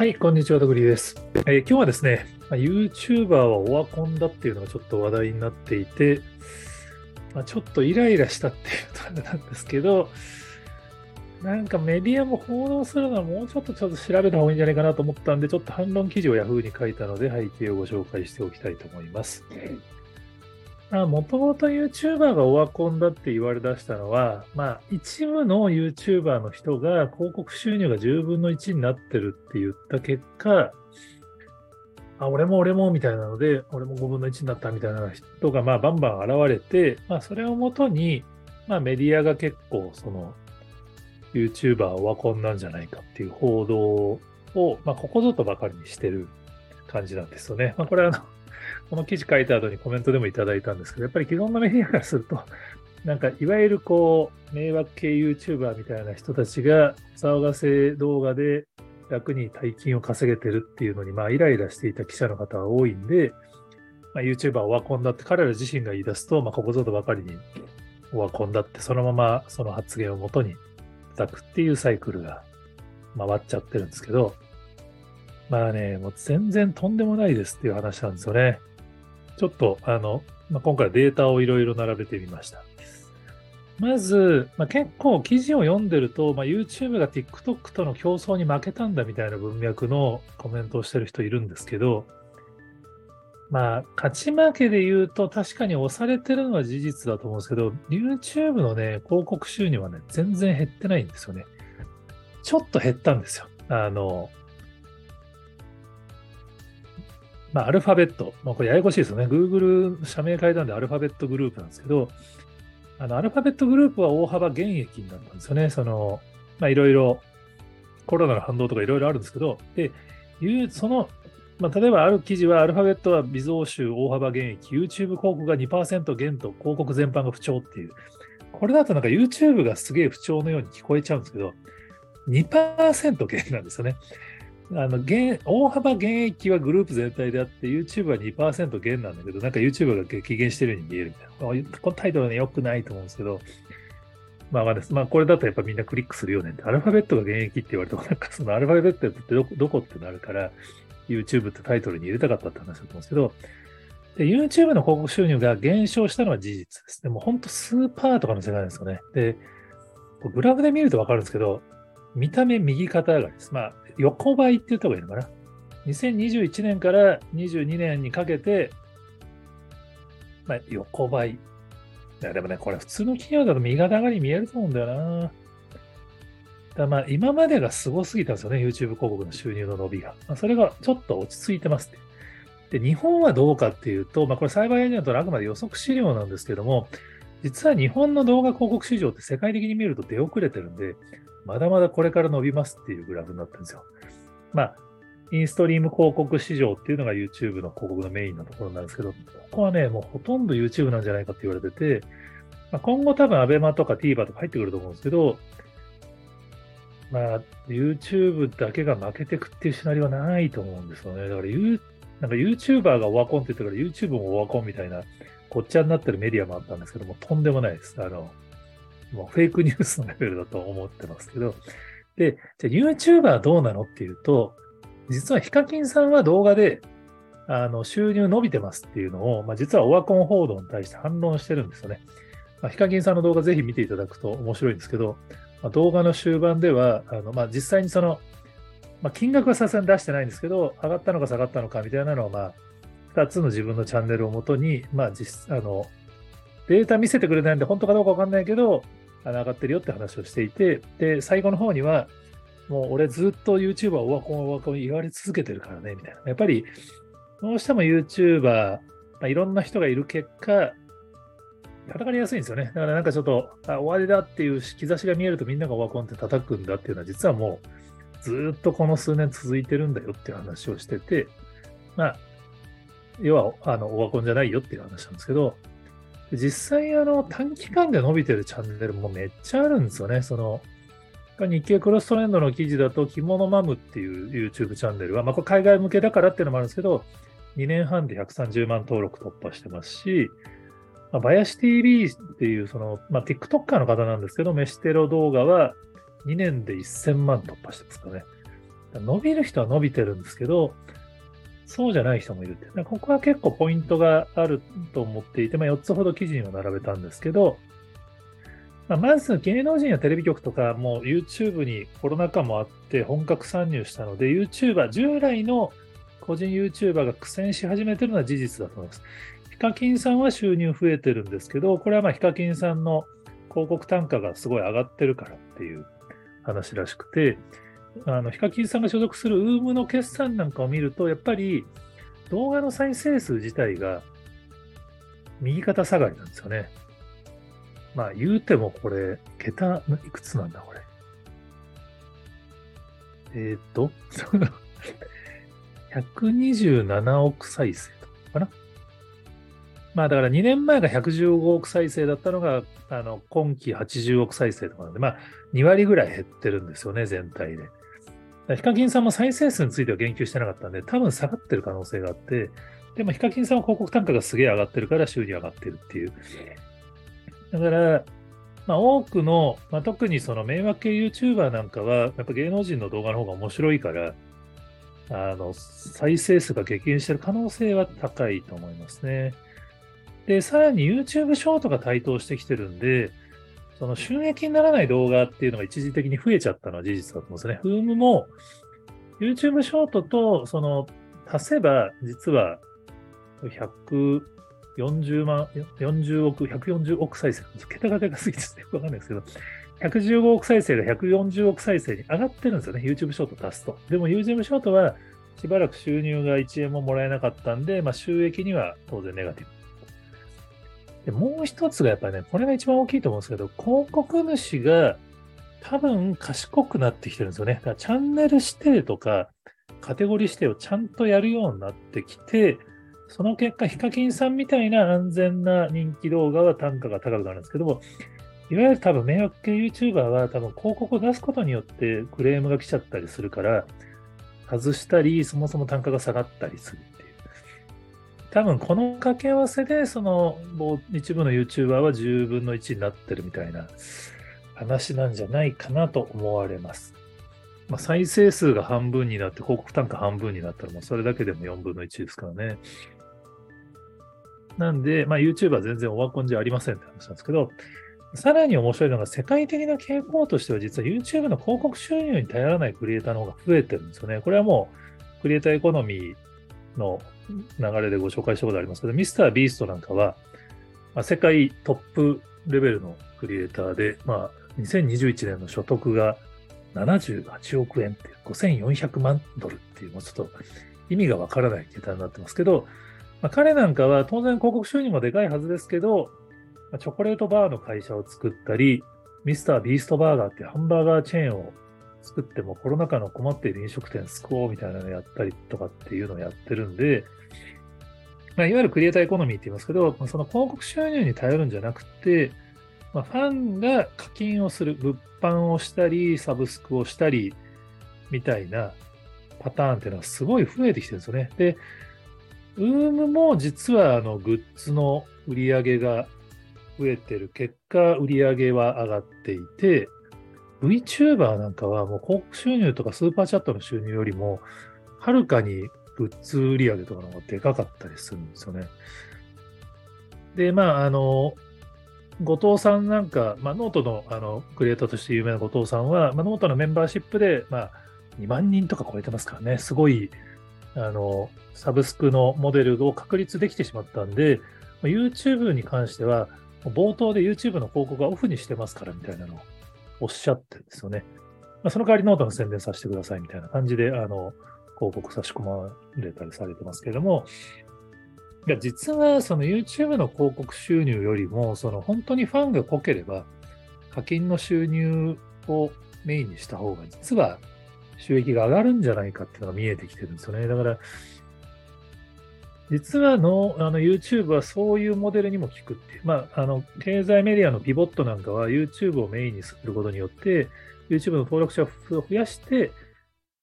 はい、こんにちは、とぐりです。えー今日はですね、YouTuber はオワコンだっていうのがちょっと話題になっていて、まあ、ちょっとイライラしたっていうとあれなんですけど、なんかメディアも報道するのはもうちょっとちょっと調べた方がいいんじゃないかなと思ったんで、ちょっと反論記事を Yahoo に書いたので背景をご紹介しておきたいと思います。もともと YouTuber がオワコンだって言われ出したのは、まあ一部の YouTuber の人が広告収入が10分の1になってるって言った結果、あ、俺も俺もみたいなので、俺も5分の1になったみたいな人がまあバンバン現れて、まあそれをもとに、まあメディアが結構その YouTuber オワコンなんじゃないかっていう報道を、まあここぞとばかりにしてる感じなんですよね。まあこれはあの、この記事書いた後にコメントでもいただいたんですけど、やっぱり既存のメディアからすると、なんかいわゆるこう、迷惑系 YouTuber みたいな人たちが騒がせ動画で楽に大金を稼げてるっていうのに、まあイライラしていた記者の方は多いんで、まあ、YouTuber オワコンだって彼ら自身が言い出すと、まあここぞとばかりにオワコンだってそのままその発言をもとに叩くっていうサイクルが回っちゃってるんですけど、まあね、もう全然とんでもないですっていう話なんですよね。ちょっと、あの、まあ、今回データをいろいろ並べてみました。まず、まあ、結構記事を読んでると、まあ、YouTube が TikTok との競争に負けたんだみたいな文脈のコメントをしてる人いるんですけど、まあ、勝ち負けで言うと確かに押されてるのは事実だと思うんですけど、YouTube のね、広告収入はね、全然減ってないんですよね。ちょっと減ったんですよ。あの、まあ、アルファベット、まあ、これややこしいですよね。Google 社名変えたんでアルファベットグループなんですけど、あのアルファベットグループは大幅減益になったんですよね。その、まあ、いろいろコロナの反動とかいろいろあるんですけど、で、その、まあ、例えばある記事はアルファベットは微増収大幅減益、YouTube 広告が2%減と広告全般が不調っていう。これだとなんか YouTube がすげえ不調のように聞こえちゃうんですけど、2%減なんですよね。あの減大幅減益はグループ全体であって、YouTube は2%減なんだけど、なんか YouTube が激減してるように見えるみたいな。このタイトルはね、良くないと思うんですけど、まあまあです、まあこれだとやっぱみんなクリックするよねって、アルファベットが減益って言われても、なんかそのアルファベットってどこどこってなるから、YouTube ってタイトルに入れたかったって話だと思うんですけど、で、YouTube の広告収入が減少したのは事実です。でも本当数パーとかの世界ですよね。で、グラフで見るとわかるんですけど、見た目右肩上がりです。まあ、横ばいって言った方がいいのかな。2021年から22年にかけて、まあ、横ばい。いや、でもね、これ普通の企業だと右肩上がり見えると思うんだよな。だまあ、今までがすごすぎたんですよね、YouTube 広告の収入の伸びが。まあ、それがちょっと落ち着いてます。で、日本はどうかっていうと、まあ、これサイバーエージェントのあくまで予測資料なんですけども、実は日本の動画広告市場って世界的に見ると出遅れてるんで、まだまだこれから伸びますっていうグラフになってるんですよ。まあ、インストリーム広告市場っていうのが YouTube の広告のメインのところなんですけど、ここはね、もうほとんど YouTube なんじゃないかって言われてて、まあ、今後多分 ABEMA とか TVer とか入ってくると思うんですけど、まあ、YouTube だけが負けてくっていうシナリオはないと思うんですよね。だから、You、なんか YouTuber がオワコンって言ったから YouTube もオワコンみたいな、こっちゃになってるメディアもあったんですけども、とんでもないです。あの、もうフェイクニュースのレベルだと思ってますけど。で、じゃあ YouTuber どうなのっていうと、実はヒカキンさんは動画で、あの、収入伸びてますっていうのを、まあ、実はオワコン報道に対して反論してるんですよね。まあ、ヒカキンさんの動画ぜひ見ていただくと面白いんですけど、まあ、動画の終盤では、あの、まあ、実際にその、まあ、金額はさすがに出してないんですけど、上がったのか下がったのかみたいなのを、まあ、2つの自分のチャンネルをもとに、まあ、実、あの、データ見せてくれないんで、本当かどうかわかんないけど、上がってるよって話をしていて、で、最後の方には、もう俺ずっと YouTuber オワコンオワコン言われ続けてるからね、みたいな。やっぱり、どうしても YouTuber、まあ、いろんな人がいる結果、叩かれやすいんですよね。だからなんかちょっと、あ終わりだっていう兆しが見えるとみんながオワコンって叩くんだっていうのは、実はもうずっとこの数年続いてるんだよっていう話をしてて、まあ、要は、あの、オワコンじゃないよっていう話なんですけど、実際、あの、短期間で伸びてるチャンネルもめっちゃあるんですよね。その、日経クロストレンドの記事だと、着物マムっていう YouTube チャンネルは、まあ、これ海外向けだからっていうのもあるんですけど、2年半で130万登録突破してますし、まあ、バヤシ TV っていう、その、まあ、TikToker の方なんですけど、飯テロ動画は2年で1000万突破してますかね。伸びる人は伸びてるんですけど、そうじゃない人もいるって。ここは結構ポイントがあると思っていて、まあ、4つほど記事には並べたんですけど、まあ、まず芸能人やテレビ局とかもう YouTube にコロナ禍もあって本格参入したので、YouTuber、従来の個人 YouTuber が苦戦し始めてるのは事実だと思います。ヒカキンさんは収入増えてるんですけど、これはまあヒカキンさんの広告単価がすごい上がってるからっていう話らしくて、あのヒカキンさんが所属する UM の決算なんかを見ると、やっぱり動画の再生数自体が右肩下がりなんですよね。まあ言うてもこれ、桁いくつなんだこれ。えっ、と、127億再生とかかな。まあだから2年前が115億再生だったのが、あの今期80億再生とかなんで、まあ2割ぐらい減ってるんですよね、全体で。ヒカキンさんも再生数については言及してなかったんで、多分下がってる可能性があって、でもヒカキンさんは広告単価がすげえ上がってるから収入上がってるっていう。だから、まあ、多くの、まあ、特にその迷惑系 YouTuber なんかは、やっぱ芸能人の動画の方が面白いから、あの、再生数が激減してる可能性は高いと思いますね。で、さらに YouTube ショートが台頭してきてるんで、その収益にならない動画っていうのが一時的に増えちゃったのは事実だと思うんですね。フームも YouTube ショートとその足せば実は140万、40億、140億再生。桁がでかすぎてよくわかんないですけど、115億再生が140億再生に上がってるんですよね。YouTube ショート足すと。でも YouTube ショートはしばらく収入が1円ももらえなかったんで、まあ、収益には当然ネガティブ。でもう一つがやっぱりね、これが一番大きいと思うんですけど、広告主が多分賢くなってきてるんですよね。だからチャンネル指定とかカテゴリー指定をちゃんとやるようになってきて、その結果、ヒカキンさんみたいな安全な人気動画は単価が高くなるんですけども、いわゆる多分迷惑系 YouTuber は多分広告を出すことによってクレームが来ちゃったりするから、外したり、そもそも単価が下がったりする。多分この掛け合わせで、その、もう一部の YouTuber は10分の1になってるみたいな話なんじゃないかなと思われます。まあ、再生数が半分になって、広告単価半分になったら、もうそれだけでも4分の1ですからね。なんで、まあ、YouTube は全然オワコンじゃありませんって話なんですけど、さらに面白いのが、世界的な傾向としては、実は YouTube の広告収入に頼らないクリエイターの方が増えてるんですよね。これはもう、クリエイターエコノミーの流れでご紹介したことありますけど、ミスター・ビーストなんかは、まあ、世界トップレベルのクリエイターで、まあ、2021年の所得が78億円っていう、5400万ドルっていう、もうちょっと意味がわからない桁になってますけど、まあ、彼なんかは当然広告収入もでかいはずですけど、まあ、チョコレートバーの会社を作ったり、ミスター・ビーストバーガーっていうハンバーガーチェーンを作ってもコロナ禍の困っている飲食店救おうみたいなのやったりとかっていうのをやってるんで、まあ、いわゆるクリエイターエコノミーって言いますけど、その広告収入に頼るんじゃなくて、まあ、ファンが課金をする、物販をしたり、サブスクをしたり、みたいなパターンっていうのはすごい増えてきてるんですよね。で、 UUUM も実はあのグッズの売り上げが増えてる結果、売り上げは上がっていて、VTuber なんかはもう広告収入とかスーパーチャットの収入よりも、はるかにグッズ売り上げとかの方がでかかったりするんですよね。で、まあ、あの、後藤さんなんか、まあ、ノートのあのクリエイターとして有名な後藤さんは、まあ、ノートのメンバーシップで、まあ、2万人とか超えてますからね、すごい、あの、サブスクのモデルを確立できてしまったんで、YouTube に関しては、冒頭で YouTube の広告はオフにしてますからみたいなのをおっしゃってるんですよね。まあ、その代わりノートの宣伝させてくださいみたいな感じで、あの、広告差し込まれたりされてますけれども、いや、実はその YouTube の広告収入よりも、その本当にファンが濃ければ、課金の収入をメインにした方が、実は収益が上がるんじゃないかっていうのが見えてきてるんですよね。だから、実はのあの YouTube はそういうモデルにも効くっていう、まあ、あの経済メディアのピボットなんかは YouTube をメインにすることによって、YouTube の登録者を増やして、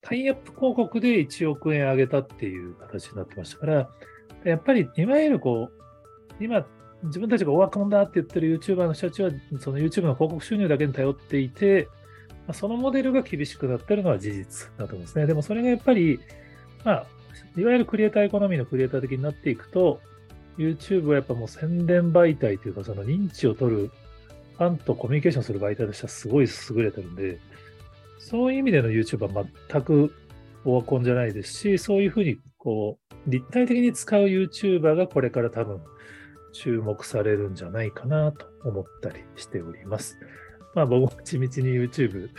タイアップ広告で1億円上げたっていう形になってましたから、やっぱりいわゆるこう、今、自分たちがオワコンだって言ってる YouTuber の人たちは、その YouTube の広告収入だけに頼っていて、そのモデルが厳しくなってるのは事実だと思うんですね。でもそれがやっぱり、まあ、いわゆるクリエイターエコノミーのクリエイター的になっていくと、YouTube はやっぱもう宣伝媒体というか、その認知を取る、ファンとコミュニケーションする媒体としてはすごい優れてるんで、そういう意味での YouTube は全くオワコンじゃないですし、そういうふうにこう、立体的に使う YouTuber がこれから多分注目されるんじゃないかなと思ったりしております。まあ僕も地道に YouTube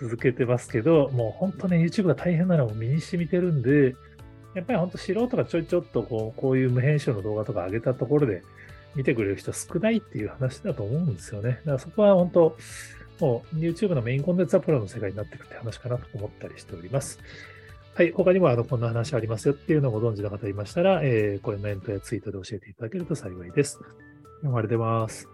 続けてますけど、もう本当ね、YouTube が大変なのを身に染みてるんで、やっぱり本当素人がちょいちょっとこうこういう無編集の動画とか上げたところで見てくれる人少ないっていう話だと思うんですよね。だからそこは本当、もう YouTube のメインコンテンツはプロの世界になっていくって話かなと思ったりしております。はい。他にもあのこんな話ありますよっていうのをご存知の方いましたら、えー、コメントやツイートで教えていただけると幸いです。読まれてます。